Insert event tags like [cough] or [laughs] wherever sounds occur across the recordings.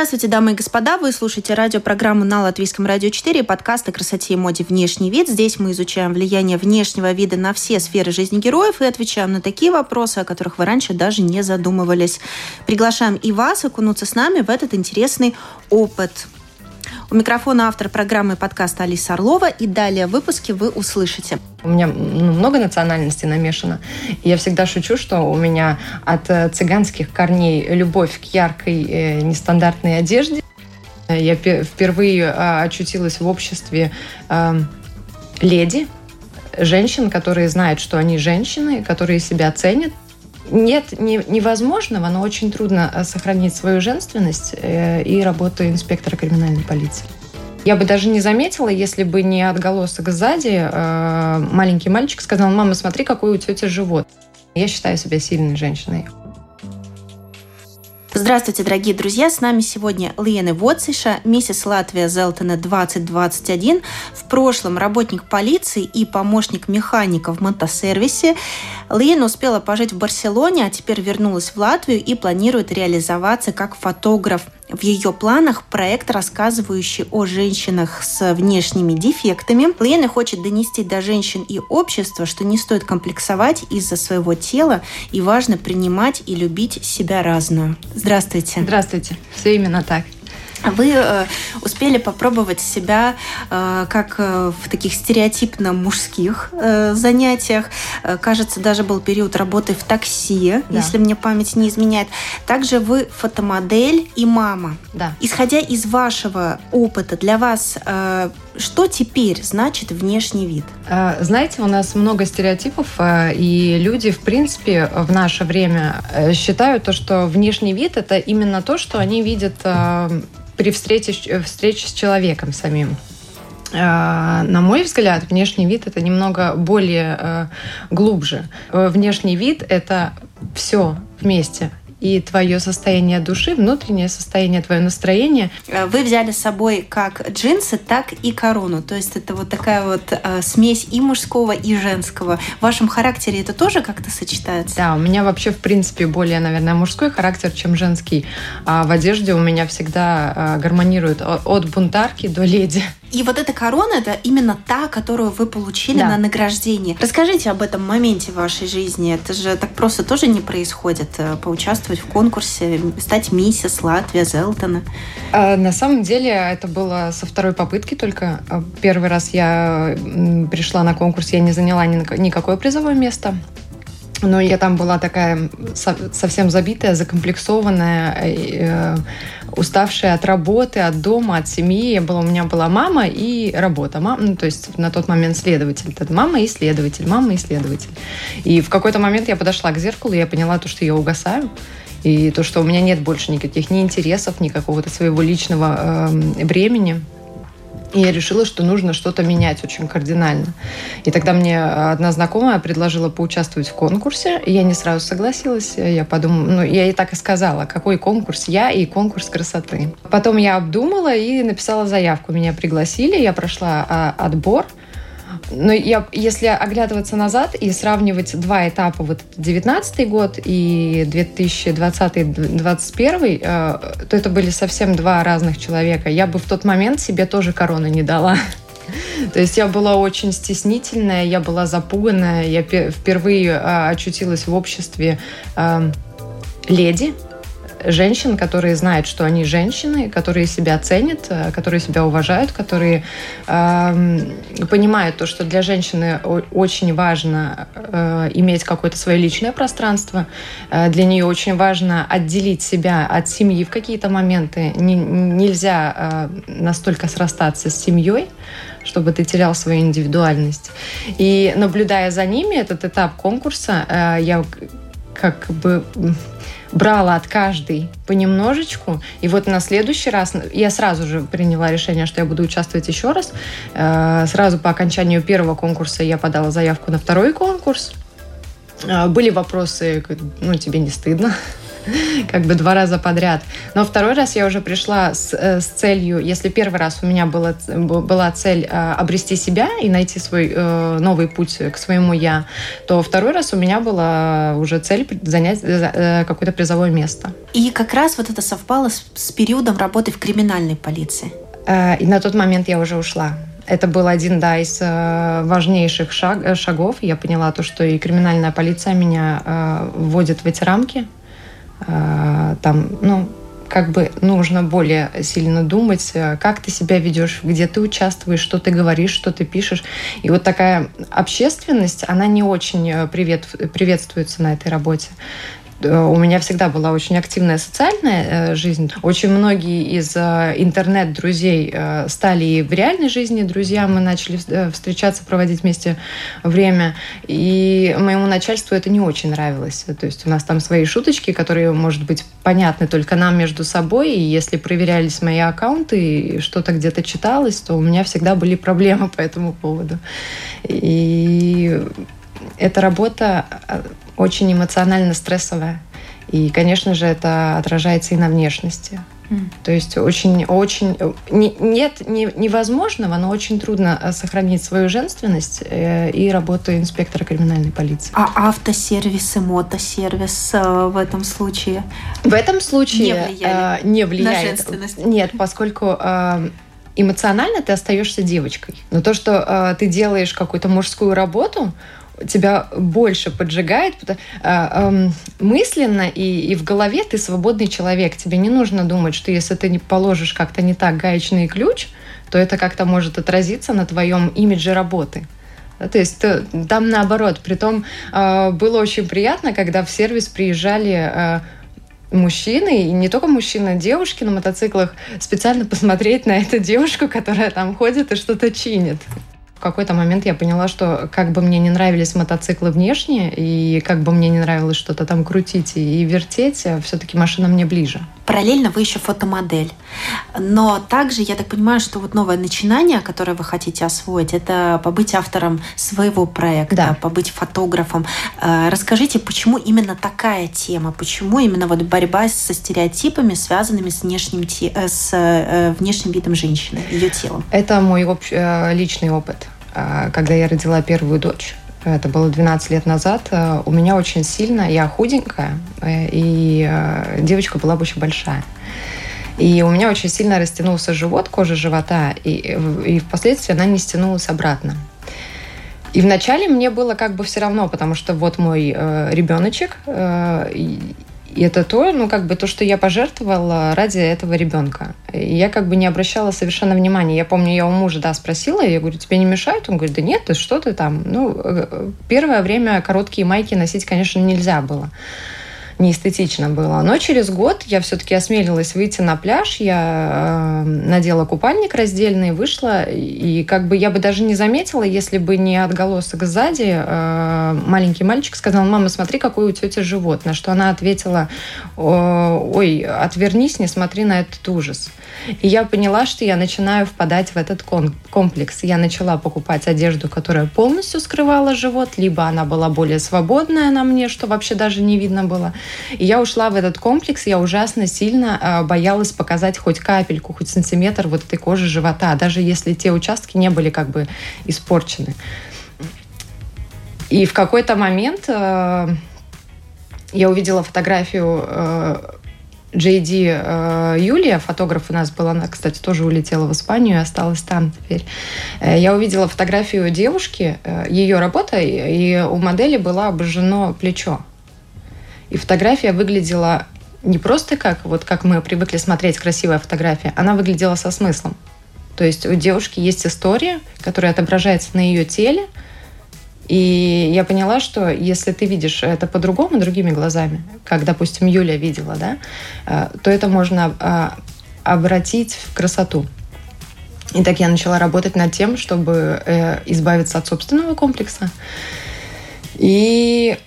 Здравствуйте, дамы и господа. Вы слушаете радиопрограмму на Латвийском радио 4 подкаст о красоте и моде «Внешний вид». Здесь мы изучаем влияние внешнего вида на все сферы жизни героев и отвечаем на такие вопросы, о которых вы раньше даже не задумывались. Приглашаем и вас окунуться с нами в этот интересный опыт. У микрофона автор программы подкаста Алиса Орлова. И далее в выпуске вы услышите. У меня ну, много национальностей намешано. И я всегда шучу, что у меня от э, цыганских корней любовь к яркой, э, нестандартной одежде. Я впервые э, очутилась в обществе э, леди, женщин, которые знают, что они женщины, которые себя ценят, нет не, невозможного, но очень трудно э, сохранить свою женственность э, и работу инспектора криминальной полиции. Я бы даже не заметила, если бы не отголосок сзади. Э, маленький мальчик сказал, мама, смотри, какой у тети живот. Я считаю себя сильной женщиной. Здравствуйте, дорогие друзья! С нами сегодня Лена Воциша, миссис Латвия Зелтона 2021, в прошлом работник полиции и помощник механика в мотосервисе. Лена успела пожить в Барселоне, а теперь вернулась в Латвию и планирует реализоваться как фотограф – в ее планах проект, рассказывающий о женщинах с внешними дефектами. Лена хочет донести до женщин и общества, что не стоит комплексовать из-за своего тела и важно принимать и любить себя разную. Здравствуйте. Здравствуйте. Все именно так. Вы э, успели попробовать себя э, как э, в таких стереотипно мужских э, занятиях. Э, кажется, даже был период работы в такси, да. если мне память не изменяет. Также вы фотомодель и мама. Да. Исходя из вашего опыта, для вас э, что теперь значит внешний вид? Э, знаете, у нас много стереотипов, и люди, в принципе, в наше время считают то, что внешний вид это именно то, что они видят при встрече, встрече с человеком самим. А, на мой взгляд, внешний вид это немного более э, глубже. Э, внешний вид это все вместе и твое состояние души, внутреннее состояние, твое настроение. Э, вы взяли с собой как джинсы, так и корону. То есть это вот такая вот э, смесь и мужского, и женского. В вашем характере это тоже как-то сочетается? Да, у меня вообще, в принципе, более, наверное, мужской характер, чем женский. А в одежде у меня всегда э, гармонирует от бунтарки до леди. И вот эта корона это именно та, которую вы получили да. на награждении. Расскажите об этом моменте в вашей жизни. Это же так просто тоже не происходит. Э, поучаствовать в конкурсе, стать миссис Латвия Зелтона. А, на самом деле это было со второй попытки только. А, первый раз я пришла на конкурс, я не заняла никакое призовое место. Но я там была такая совсем забитая, закомплексованная, э, уставшая от работы, от дома, от семьи. Я была, у меня была мама и работа. Мама, ну, то есть на тот момент следователь. Это мама и следователь, мама и следователь. И в какой-то момент я подошла к зеркалу, и я поняла то, что я угасаю. И то, что у меня нет больше никаких ни интересов, ни какого-то своего личного э, времени. И я решила, что нужно что-то менять очень кардинально. И тогда мне одна знакомая предложила поучаствовать в конкурсе. И я не сразу согласилась. Я подумала, ну, я ей так и сказала, какой конкурс я и конкурс красоты. Потом я обдумала и написала заявку. Меня пригласили, я прошла а, отбор. Но я, если оглядываться назад и сравнивать два этапа, вот 19 год и 2020-2021, э, то это были совсем два разных человека. Я бы в тот момент себе тоже короны не дала. [laughs] То есть я была очень стеснительная, я была запуганная, я впервые э, очутилась в обществе э, леди, женщин, которые знают, что они женщины, которые себя ценят, э, которые себя уважают, которые э, понимают то, что для женщины очень важно э, иметь какое-то свое личное пространство. Э, для нее очень важно отделить себя от семьи в какие-то моменты. Не, нельзя э, настолько срастаться с семьей, чтобы ты терял свою индивидуальность. И наблюдая за ними, этот этап конкурса, э, я как бы брала от каждой понемножечку. И вот на следующий раз я сразу же приняла решение, что я буду участвовать еще раз. Э, сразу по окончанию первого конкурса я подала заявку на второй конкурс. Э, были вопросы, ну, тебе не стыдно? [laughs] как бы два раза подряд. Но второй раз я уже пришла с, э, с целью, если первый раз у меня была, была цель э, обрести себя и найти свой э, новый путь к своему я, то второй раз у меня была уже цель занять какое-то призовое место. И как раз вот это совпало с, с периодом работы в криминальной полиции. И на тот момент я уже ушла. Это был один да, из важнейших шаг, шагов. Я поняла то, что и криминальная полиция меня вводит в эти рамки. А, там, ну, как бы нужно более сильно думать, э, как ты себя ведешь, где ты участвуешь, что ты говоришь, что ты пишешь. И вот такая общественность, она не очень э, привет, приветствуется на этой работе. Э, у меня всегда была очень активная социальная э, жизнь. Очень многие из э, интернет-друзей стали и в реальной жизни друзья. Мы начали встречаться, проводить вместе время. И моему начальству это не очень нравилось. То есть у нас там свои шуточки, которые, может быть, понятны только нам между собой. И если проверялись мои аккаунты и что-то где-то читалось, то у меня всегда были проблемы [laughs] по этому поводу. И эта работа очень эмоционально стрессовая. И, конечно же, это отражается и на внешности. Mm. То есть очень, очень не, нет не, невозможного, но очень трудно э, сохранить свою женственность э, и работу инспектора криминальной полиции. А автосервис и мотосервис э, в этом случае? В этом случае не, влияли не влияет. На женственность? Нет, поскольку эмоционально ты остаешься девочкой. Но то, что ты делаешь какую-то мужскую работу, тебя больше поджигает. Э, мысленно и, и в голове ты свободный человек. Тебе не нужно думать, что если ты не положишь как-то не так гаечный ключ, то это как-то может отразиться на твоем имидже работы. То есть там наоборот. Притом э, было очень приятно, когда в сервис приезжали мужчины, и не только мужчины, а девушки на мотоциклах, специально посмотреть на эту девушку, которая там ходит и что-то чинит. В какой-то момент я поняла, что как бы мне не нравились мотоциклы внешне, и как бы мне не нравилось что-то там крутить и вертеть, все-таки машина мне ближе. Параллельно вы еще фотомодель. Но также, я так понимаю, что вот новое начинание, которое вы хотите освоить, это побыть автором своего проекта, да. побыть фотографом. Э, расскажите, почему именно такая тема? Почему именно вот борьба со стереотипами, связанными с внешним, э, с э, внешним видом женщины, ее телом? Это мой личный опыт. Когда я родила первую дочь. Это было 12 лет назад. А, у меня очень сильно, я худенькая, э, и а, девочка была очень большая. И у меня очень сильно растянулся живот, кожа живота, и, и впоследствии она не стянулась обратно. И вначале мне было как бы все равно, потому что вот мой э, ребеночек, э, и это то, ну, как бы то, что я пожертвовала ради этого ребенка. И я как бы не обращала совершенно внимания. Я помню, я у мужа, да, спросила, я говорю, тебе не мешает? Он говорит, да нет, ты что ты там? Ну, э, первое время короткие майки носить, конечно, нельзя было неэстетично было. Но через год я все-таки осмелилась выйти на пляж, я э, надела купальник раздельный, вышла, и как бы я бы даже не заметила, если бы не отголосок сзади. Э, маленький мальчик сказал, мама, смотри, какой у тети живот. На что она ответила, ой, отвернись, не смотри на этот ужас. И я поняла, что я начинаю впадать в этот комплекс. Я начала покупать одежду, которая полностью скрывала живот, либо она была более свободная на мне, что вообще даже не видно было. И я ушла в этот комплекс, я ужасно сильно э, боялась показать хоть капельку, хоть сантиметр вот этой кожи живота, даже если те участки не были как бы испорчены. И в какой-то момент э, я увидела фотографию э, Джейди э, Юлия, фотограф у нас была, она, кстати, тоже улетела в Испанию и осталась там теперь. Э, я увидела фотографию девушки, э, ее работа, и у модели было обожжено плечо. И фотография выглядела не просто как, вот как мы привыкли смотреть красивая фотография, она выглядела со смыслом. То есть у девушки есть история, которая отображается на ее теле, и я поняла, что если ты видишь это по-другому, другими глазами, как, допустим, Юля видела, да, э, то это можно а, обратить в красоту. И так я начала работать над тем, чтобы э, избавиться от собственного комплекса. И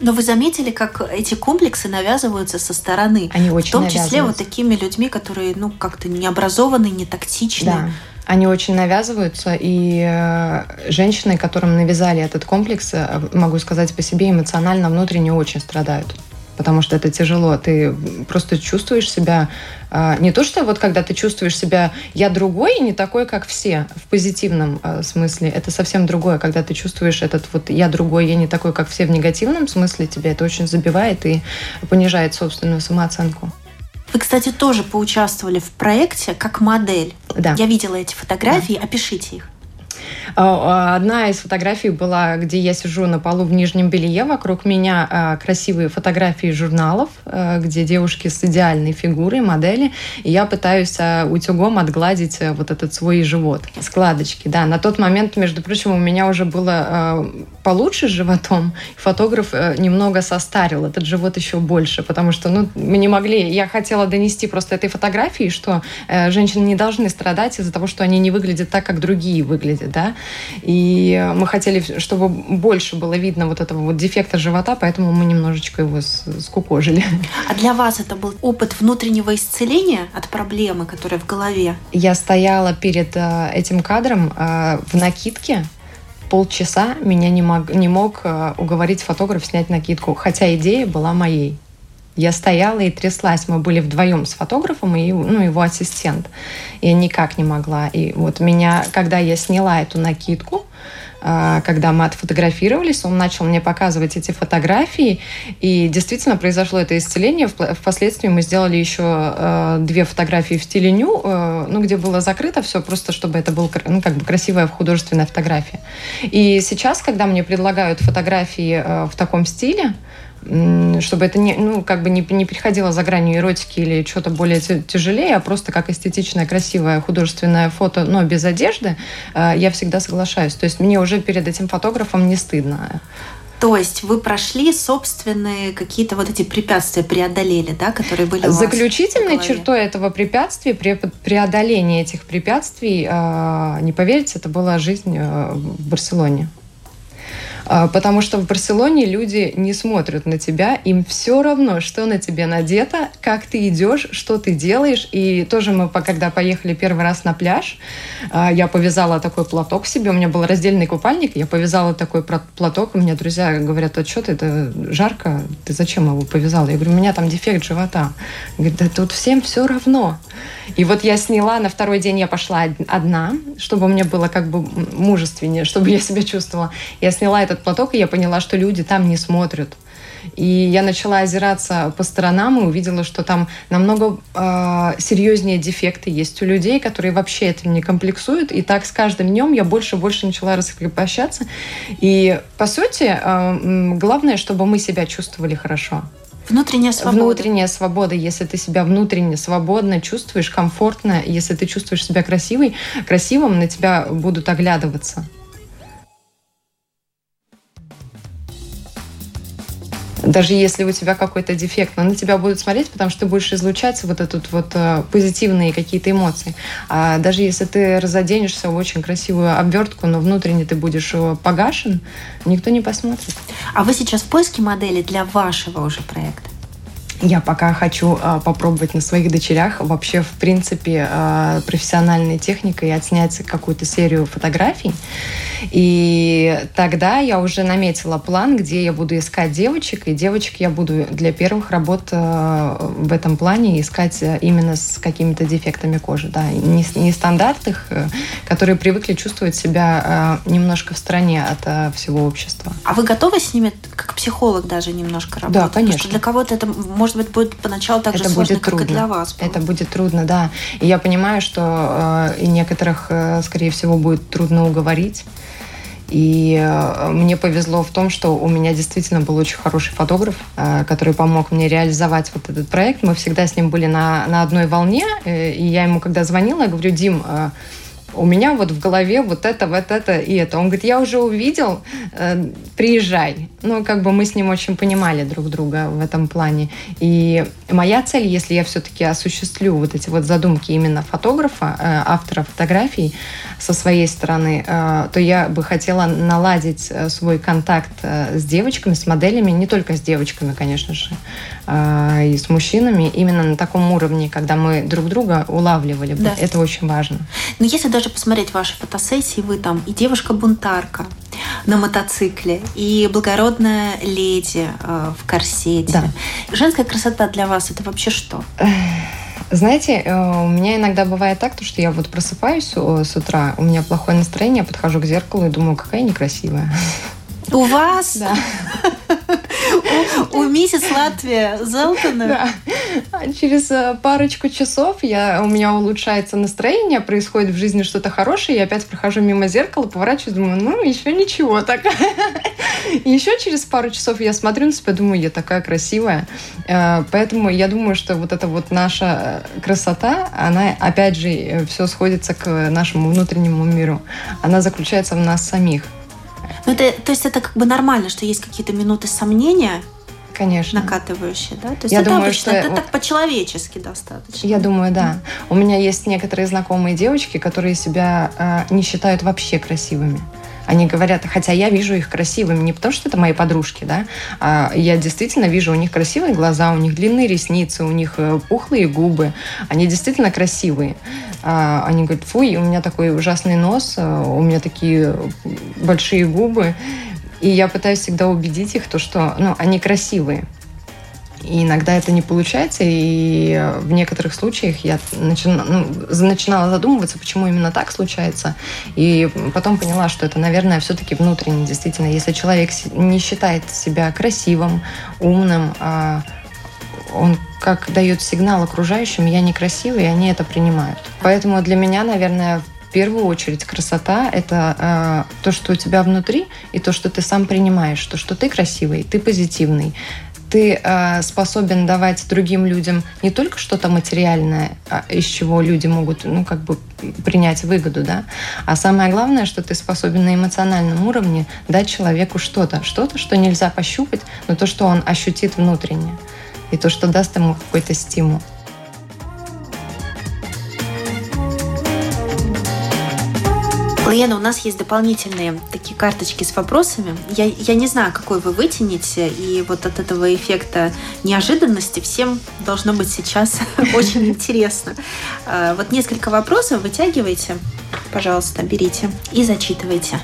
Но вы заметили, как эти комплексы навязываются со стороны? Они очень В том числе вот такими людьми, которые, ну, как-то не образованы, не тактичны. Да. Они очень навязываются, и э, женщины, которым навязали этот комплекс, э, могу сказать по себе, эмоционально, внутренне очень страдают потому что это тяжело. Ты просто чувствуешь себя э, не то, что вот когда ты чувствуешь себя я другой и не такой, как все, в позитивном смысле. Это совсем другое, когда ты чувствуешь этот вот я другой, я не такой, как все в негативном смысле, тебя это очень забивает и понижает собственную самооценку. Вы, кстати, тоже поучаствовали в проекте как модель. Да. Я видела эти фотографии. Да. Опишите их. А, одна из фотографий была, где я сижу на полу в нижнем белье, вокруг меня а, красивые фотографии журналов, а, где девушки с идеальной фигурой, модели, и я пытаюсь утюгом отгладить вот этот свой живот, складочки. Да, на тот момент, между прочим, у меня уже было получше с животом. Фотограф э, немного состарил этот живот еще больше, потому что ну, мы не могли... Я хотела донести просто этой фотографии, что э, женщины не должны страдать из-за того, что они не выглядят так, как другие выглядят да, и мы хотели, чтобы больше было видно вот этого вот дефекта живота, поэтому мы немножечко его скукожили. [laughs] А для вас это был опыт внутреннего исцеления от проблемы, которая в голове? Я стояла перед э, этим кадром э, в накидке, полчаса меня не мог, не мог э, уговорить фотограф снять накидку, хотя идея была моей. Я стояла и тряслась. Мы были вдвоем с фотографом и ну, его ассистент. Я никак не могла. И вот меня, когда я сняла эту накидку, а, когда мы отфотографировались, он начал мне показывать эти фотографии, и действительно произошло это исцеление. Впоследствии мы сделали еще а, две фотографии в стиле ню, а, ну, где было закрыто все, просто чтобы это была ну, как бы красивая художественная фотография. И сейчас, когда мне предлагают фотографии в таком стиле, чтобы это не, ну, как бы не, не переходило за гранью эротики или что-то более тяжелее, а просто как эстетичное, красивое художественное фото, но без одежды, э, я всегда соглашаюсь. То есть мне уже перед этим фотографом не стыдно. То есть вы прошли собственные какие-то вот эти препятствия, преодолели, да, которые были у вас Заключительной чертой этого препятствия, преодоление этих препятствий, э, не поверите, это была жизнь э, в Барселоне. А, потому что в Барселоне люди не смотрят на тебя, им все равно, что на тебе надето, как ты идешь, что ты делаешь. И тоже мы, когда поехали первый раз на пляж, а, я повязала такой платок себе, у меня был раздельный купальник, я повязала такой платок, у меня друзья говорят, а что ты, это жарко, ты зачем его повязала? Я говорю, у меня там дефект живота. Говорит, да тут всем все равно. И вот я сняла, на второй день я пошла одна, чтобы меня было как бы мужественнее, чтобы я себя чувствовала. Я сняла этот платок, и я поняла, что люди там не смотрят. И я начала озираться по сторонам и увидела, что там намного э, серьезнее дефекты есть у людей, которые вообще этим не комплексуют. И так с каждым днем я больше и больше начала раскрепощаться. И, по сути, э, главное, чтобы мы себя чувствовали хорошо. Внутренняя свобода. Внутренняя свобода. Если ты себя внутренне свободно чувствуешь, комфортно, если ты чувствуешь себя красивой, красивым, на тебя будут оглядываться. Даже если у тебя какой-то дефект, но на тебя будут смотреть, потому что ты будешь излучать вот этот вот э, позитивные какие-то эмоции. А даже если ты разоденешься в очень красивую обвертку, но внутренне ты будешь э, погашен, никто не посмотрит. А вы сейчас в поиске модели для вашего уже проекта? Я пока хочу э, попробовать на своих дочерях вообще, в принципе, э, профессиональной техникой отснять какую-то серию фотографий. И тогда я уже наметила план, где я буду искать девочек, и девочек я буду для первых работ э, в этом плане искать именно с какими-то дефектами кожи, да, не, не стандартных, э, которые привыкли чувствовать себя э, немножко в стороне от э, всего общества. А вы готовы с ними, как психолог даже немножко работать? Да, конечно. Потому что для кого-то это может может быть, будет поначалу так это же сложно, будет трудно. как и для вас. Было. Это будет трудно, да. И я понимаю, что э, и некоторых, э, скорее всего, будет трудно уговорить. И э, мне повезло в том, что у меня действительно был очень хороший фотограф, э, который помог мне реализовать вот этот проект. Мы всегда с ним были на, на одной волне. Э, и я ему, когда звонила, я говорю, Дим, у меня вот в голове вот это, вот это и это. Он говорит, я уже увидел, э, приезжай. Ну, как бы мы с ним очень понимали друг друга в этом плане. И моя цель, если я все-таки осуществлю вот эти вот задумки именно фотографа, э, автора фотографий со своей стороны, э, то я бы хотела наладить э, свой контакт э, с девочками, с моделями, не только с девочками, конечно же, и с мужчинами, именно на таком уровне, когда мы друг друга улавливали бы. Да. Это очень важно. Но если даже посмотреть ваши фотосессии, вы там и девушка-бунтарка на мотоцикле, и благородная леди э, в корсете. Да. Женская красота для вас это вообще что? Знаете, э, у меня иногда бывает так, что я вот просыпаюсь с утра, у меня плохое настроение, я подхожу к зеркалу и думаю, какая некрасивая. [laughs] У вас? Да. У, у миссис Латвия Зелтона? Да. Через э, парочку часов я, у меня улучшается настроение, происходит в жизни что-то хорошее, я опять прохожу мимо зеркала, поворачиваюсь, думаю, ну, еще ничего так. [laughs] еще через пару часов я смотрю на себя, думаю, я такая красивая. Э, поэтому я думаю, что вот эта вот наша красота, она, опять же, э, все сходится к нашему внутреннему миру. Она заключается в нас самих. Ну, это, то есть это как бы нормально, что есть какие-то минуты сомнения, Конечно. накатывающие, да? То есть я это думаю, обычно, что это так по-человечески достаточно. Я думаю, да. У меня есть некоторые знакомые девочки, которые себя э, не считают вообще красивыми. Они говорят, хотя я вижу их красивыми, не потому что это мои подружки, да, а я действительно вижу у них красивые глаза, у них длинные ресницы, у них э, пухлые губы, они действительно красивые. А они говорят, фу, у меня такой ужасный нос, э, у меня такие большие губы. И я пытаюсь всегда убедить их, то, что ну, они красивые. И иногда это не получается, и в некоторых случаях я начина, ну, начинала задумываться, почему именно так случается. И потом поняла, что это, наверное, все-таки внутренне, действительно. Если человек не считает себя красивым, умным, а он как дает сигнал окружающим, я некрасивый, и они это принимают. Поэтому для меня, наверное, в первую очередь красота – это э, то, что у тебя внутри, и то, что ты сам принимаешь, то, что ты красивый, ты позитивный, ты э, способен давать другим людям не только что-то материальное, а, из чего люди могут, ну, как бы принять выгоду, да, а самое главное, что ты способен на эмоциональном уровне дать человеку что-то, что-то, что нельзя пощупать, но то, что он ощутит внутренне, и то, что даст ему какой-то стимул. Лена, у нас есть дополнительные такие карточки с вопросами. Я, я не знаю, какой вы вытянете, и вот от этого эффекта неожиданности всем должно быть сейчас [laughs] очень интересно. А, вот несколько вопросов вытягивайте, пожалуйста, берите и зачитывайте.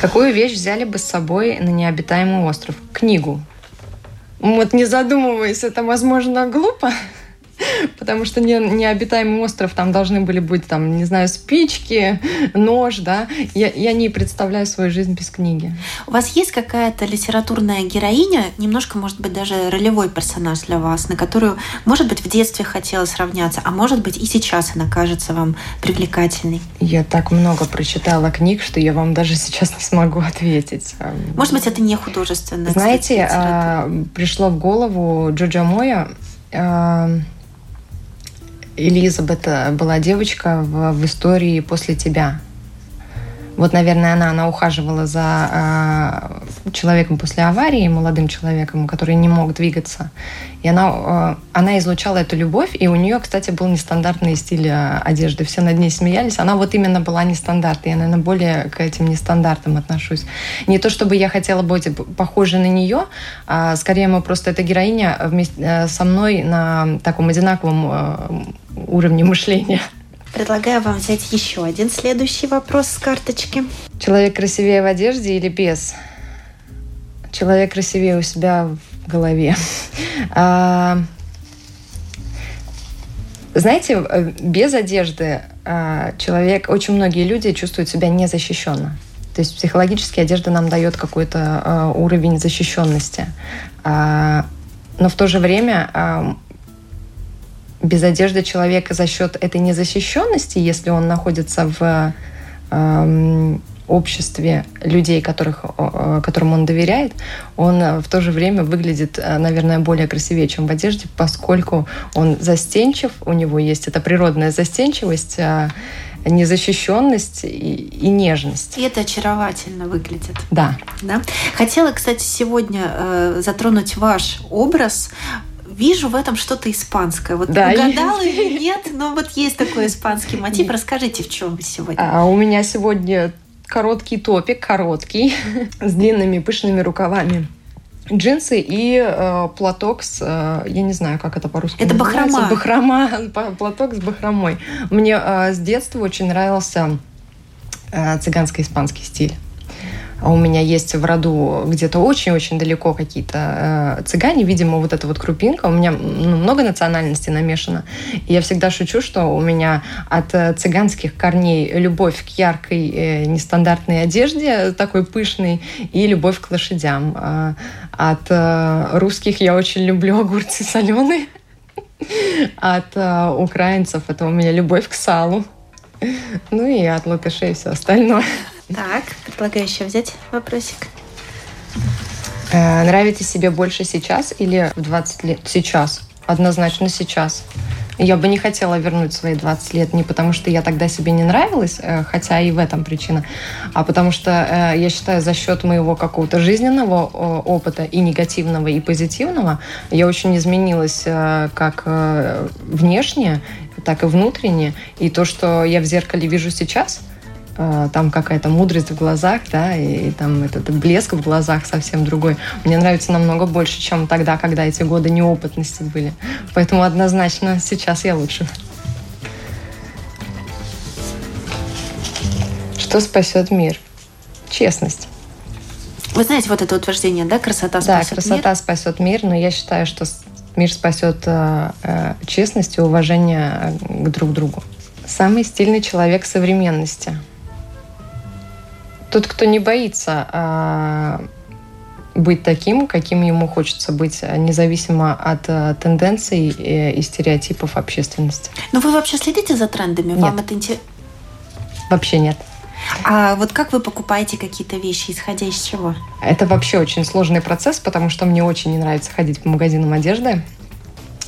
Какую вещь взяли бы с собой на необитаемый остров? Книгу. Вот не задумываясь, это, возможно, глупо, [laughs] потому что не, необитаемый остров, там должны были быть, там, не знаю, спички, нож, да. Я, я не представляю свою жизнь без книги. У вас есть какая-то литературная героиня, немножко, может быть, даже ролевой персонаж для вас, на которую, может быть, в детстве хотелось равняться, а может быть, и сейчас она кажется вам привлекательной? Я так много прочитала книг, что я вам даже сейчас не смогу ответить. Может быть, это не художественная Знаете, а, пришло в голову Джоджа Моя а, Элизабет была девочка в, в истории после тебя. Вот, наверное, она, она ухаживала за э, человеком после аварии, молодым человеком, который не мог двигаться. И она, э, она излучала эту любовь, и у нее, кстати, был нестандартный стиль э, одежды. Все над ней смеялись. Она вот именно была нестандартной. Я, наверное, более к этим нестандартам отношусь. Не то, чтобы я хотела быть похожей на нее, а скорее мы просто эта героиня вместе э, со мной на таком одинаковом э, уровне мышления. Предлагаю вам взять еще один следующий вопрос с карточки. Человек красивее в одежде или без? Человек красивее у себя в голове. [laughs] А, знаете, без одежды а, человек, очень многие люди чувствуют себя незащищенно. То есть психологически одежда нам дает какой-то а, уровень защищенности. Но в то же время без одежды человека за счет этой незащищенности, если он находится в, э, обществе людей, которых, которым он доверяет, он в то же время выглядит, наверное, более красивее, чем в одежде, поскольку он застенчив, у него есть эта природная застенчивость, незащищенность и, и нежность. И это очаровательно выглядит. Да. да? Хотела, кстати, сегодня э, затронуть ваш образ вижу в этом что-то испанское. Вот да, угадала есть. или нет, но вот есть такой испанский мотив. Расскажите, в чем сегодня? А у меня сегодня короткий топик, короткий, [laughs] с длинными пышными рукавами джинсы и э, платок с, э, я не знаю, как это по-русски Это бахрома. Бахрома, [laughs] платок с бахромой. Мне э, с детства очень нравился э, цыганско-испанский стиль. А у меня есть в роду где-то очень-очень далеко какие-то э, цыгане, видимо, вот эта вот крупинка. У меня ну, много национальностей намешано. И я всегда шучу, что у меня от э, цыганских корней любовь к яркой, э, нестандартной одежде, такой пышной, и любовь к лошадям. Э, от э, русских я очень люблю огурцы соленые. От э, украинцев это у меня любовь к салу. Ну и от латышей все остальное. Так, предлагаю еще взять вопросик. Э, нравитесь себе больше сейчас или в 20 лет? Сейчас. Однозначно сейчас. Я бы не хотела вернуть свои 20 лет не потому, что я тогда себе не нравилась, э, хотя и в этом причина, а потому что э, я считаю, за счет моего какого-то жизненного опыта и негативного, и позитивного, я очень изменилась как внешне, так и внутренне. И то, что я в зеркале вижу сейчас – Э, там какая-то мудрость в глазах, да, и, и там этот блеск в глазах совсем другой. Мне нравится намного больше, чем тогда, когда эти годы неопытности были. Поэтому однозначно сейчас я лучше. Что спасет мир? Честность. Вы знаете вот это утверждение, да, красота спасет мир? Да, красота спасет мир, но я считаю, что мир спасет э, э, честность и уважение к друг другу. Самый стильный человек современности – тот, кто не боится а, быть таким, каким ему хочется быть, независимо от а, тенденций и, и стереотипов общественности. Но вы вообще следите за трендами? Нет. Вам это интересно? Вообще нет. А вот как вы покупаете какие-то вещи, исходя из чего? Это вообще очень сложный процесс, потому что мне очень не нравится ходить по магазинам одежды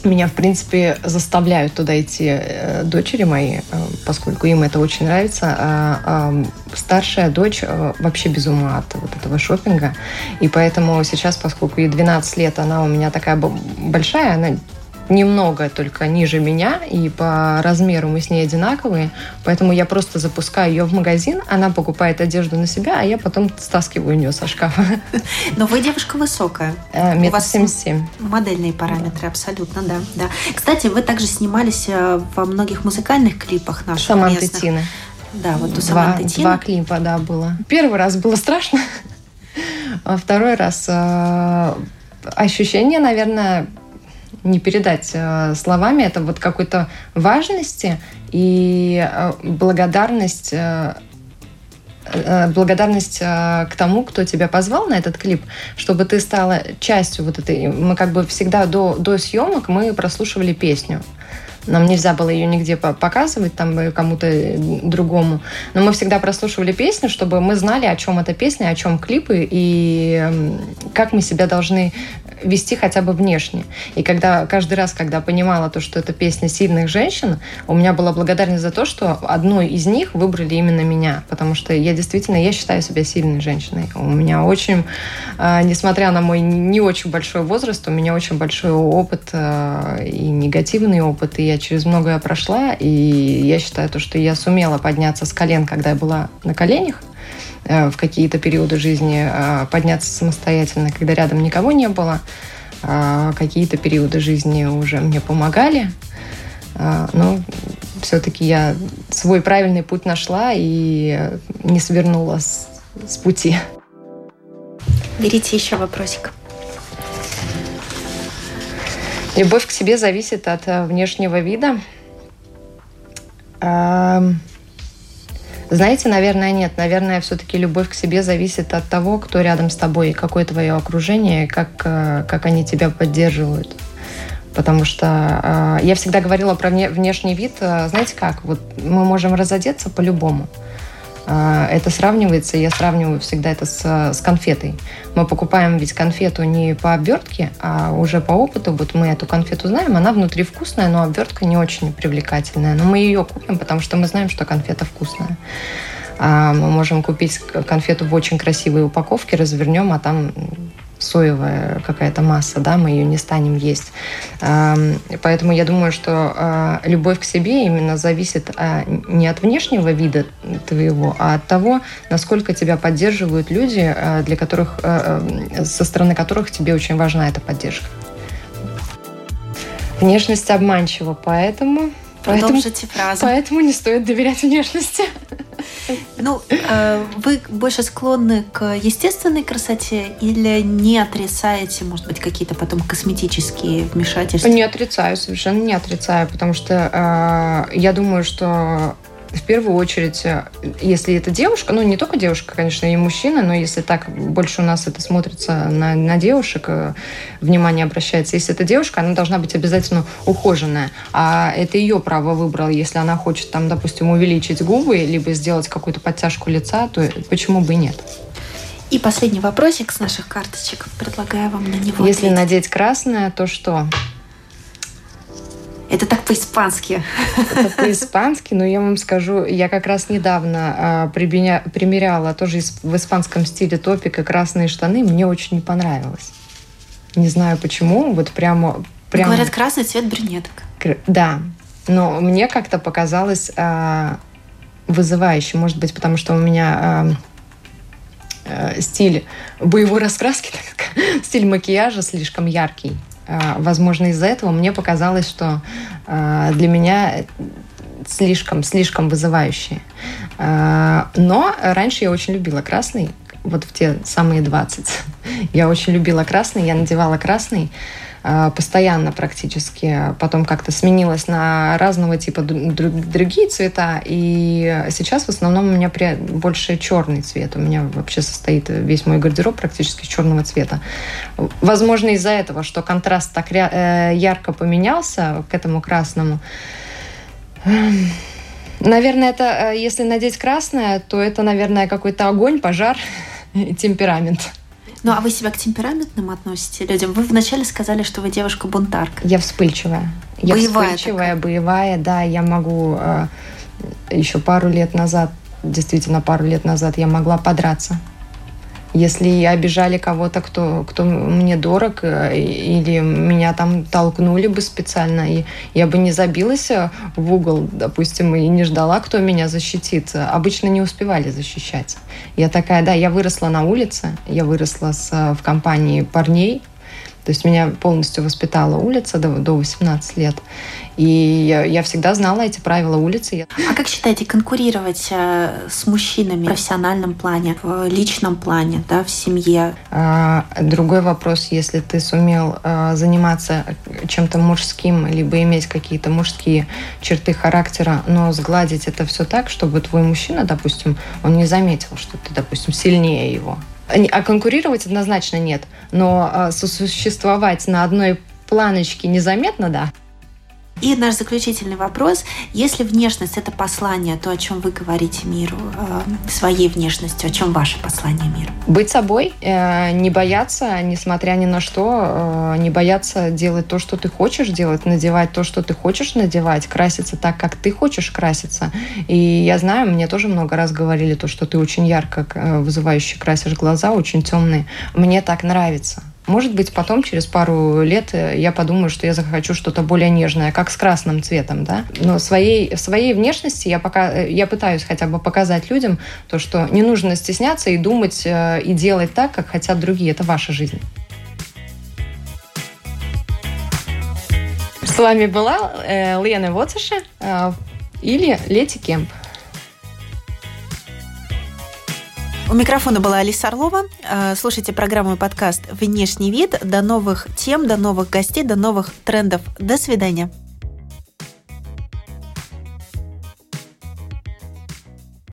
меня, в принципе, заставляют туда идти э, дочери мои, э, поскольку им это очень нравится. А, а старшая дочь э, вообще без ума от вот этого шопинга. И поэтому сейчас, поскольку ей 12 лет, она у меня такая большая, она немного только ниже меня, и по размеру мы с ней одинаковые, поэтому я просто запускаю ее в магазин, она покупает одежду на себя, а я потом стаскиваю у нее со шкафа. Но вы девушка высокая. Э, метр семьдесят семь. Модельные параметры, да. абсолютно, да, да. Кстати, вы также снимались э, во многих музыкальных клипах наших Саманты местных. Тины. Да, вот у два, Два клипа, да, было. Первый раз было страшно, [laughs] а второй раз э, ощущение, наверное, не передать э, словами. Это вот какой-то важности и э, благодарность э, благодарность к тому, кто тебя позвал на этот клип, чтобы ты стала частью вот этой. Мы как бы всегда до, до съемок мы прослушивали песню. Нам нельзя было ее нигде показывать там э, кому-то э, другому. Но мы всегда прослушивали песню, чтобы мы знали, о чем эта песня, о чем клипы и как мы себя должны вести хотя бы внешне. И когда каждый раз, когда понимала то, что это песня сильных женщин, у меня была благодарность за то, что одной из них выбрали именно меня, потому что я действительно, я считаю себя сильной женщиной. У меня очень, а, несмотря на мой не очень большой возраст, у меня очень большой опыт а, и негативный опыт, и я через многое прошла, и я считаю то, что я сумела подняться с колен, когда я была на коленях, э, в какие-то периоды жизни э, подняться самостоятельно, когда рядом никого не было. А какие-то периоды жизни уже мне помогали. Но все-таки я свой правильный путь нашла и не свернула с, с пути. Берите еще вопросик. Любовь к себе зависит от э, внешнего вида. Знаете, наверное, нет. Наверное, все-таки любовь к себе зависит от того, кто рядом с тобой, какое твое окружение, как, э, как они тебя поддерживают. Потому что э, я всегда говорила про внешний вид. Знаете как? Вот мы можем разодеться по-любому. Это сравнивается, я сравниваю всегда это с, с конфетой. Мы покупаем ведь конфету не по обертке, а уже по опыту. Вот мы эту конфету знаем, она внутри вкусная, но обертка не очень привлекательная. Но мы ее купим, потому что мы знаем, что конфета вкусная. А мы можем купить конфету в очень красивой упаковке, развернем, а там соевая какая-то масса, да, мы ее не станем есть. Поэтому я думаю, что а, любовь к себе именно зависит а, не от внешнего вида твоего, а от того, насколько тебя поддерживают люди, а, для которых, со стороны которых тебе очень важна эта поддержка. Внешность обманчива, поэтому Продолжите фразу. Поэтому не стоит доверять внешности. Ну, э, вы больше склонны к естественной красоте или не отрицаете, может быть, какие-то потом косметические вмешательства? Не отрицаю, совершенно не отрицаю, потому что э, я думаю, что в первую очередь, э, если это девушка, ну не только девушка, конечно, и мужчина, но если так больше у нас это смотрится на, на девушек, э, внимание обращается, если это девушка, она должна быть обязательно ухоженная, а это ее право выбрал, если она хочет там, допустим, увеличить губы, либо сделать какую-то подтяжку лица, то почему бы и нет? И последний вопросик с наших карточек. Предлагаю вам на него Если ответить. надеть красное, то что? Это так по-испански. Это по-испански, но я вам скажу, я как раз недавно э, примеряла тоже в испанском стиле топик и красные штаны, мне очень не понравилось. Не знаю почему, вот прямо... прямо... Говорят, красный цвет брюнеток. Да, но мне как-то показалось э, вызывающе, может быть, потому что у меня э, э, стиль боевой раскраски, [laughs] так, стиль макияжа слишком яркий. А, возможно, из-за этого мне показалось, что а, для меня слишком, слишком вызывающие. А, но раньше я очень любила красный, вот в те самые 20. [laughs] Я очень любила красный, я надевала красный. А, постоянно практически. Потом как-то сменилась на разного типа другие цвета. И сейчас в основном у меня больше черный цвет. У меня вообще состоит весь мой гардероб практически черного цвета. Возможно, из-за этого, что контраст так э, ярко поменялся к этому красному. Наверное, это, э, если надеть красное, то это, наверное, какой-то огонь, пожар [laughs] и темперамент. Ну, а вы себя к темпераментным относите людям? Вы вначале сказали, что вы девушка-бунтарка. Я вспыльчивая. Я боевая вспыльчивая, такая. боевая, да. Я могу э, еще пару лет назад, действительно пару лет назад, я могла подраться если обижали кого-то, кто, кто мне дорог, э, или меня там толкнули бы специально, и я бы не забилась э, в угол, допустим, и не ждала, кто меня защитит. Обычно не успевали защищать. Я такая, да, я выросла на улице, я выросла с, э, в компании парней, то есть меня полностью воспитала улица до, до 18 лет. И я, я всегда знала эти правила улицы. А как считаете, конкурировать э, с мужчинами в профессиональном плане, в личном плане, да, в семье? А, другой вопрос, если ты сумел а, заниматься чем-то мужским, либо иметь какие-то мужские черты характера, но сгладить это все так, чтобы твой мужчина, допустим, он не заметил, что ты, допустим, сильнее его. А конкурировать однозначно нет, но а, сосуществовать на одной планочке незаметно, да. И наш заключительный вопрос. Если внешность – это послание, то о чем вы говорите миру, э, своей внешностью, о чем ваше послание миру? Быть собой, э, не бояться, несмотря ни на что, э, не бояться делать то, что ты хочешь делать, надевать то, что ты хочешь надевать, краситься так, как ты хочешь краситься. И я знаю, мне тоже много раз говорили то, что ты очень ярко вызывающе красишь глаза, очень темные. Мне так нравится. Может быть, потом, через пару лет, э, я подумаю, что я захочу что-то более нежное, как с красным цветом, да. Но своей, своей внешности я, пока, э, я пытаюсь хотя бы показать людям то, что не нужно стесняться и думать, э, и делать так, как хотят другие. Это ваша жизнь. С вами была Лена Воцеша э, или Лети Кемп. У микрофона была Алиса Орлова. Э, слушайте программу и подкаст «Внешний вид». До новых тем, до новых гостей, до новых трендов. До свидания.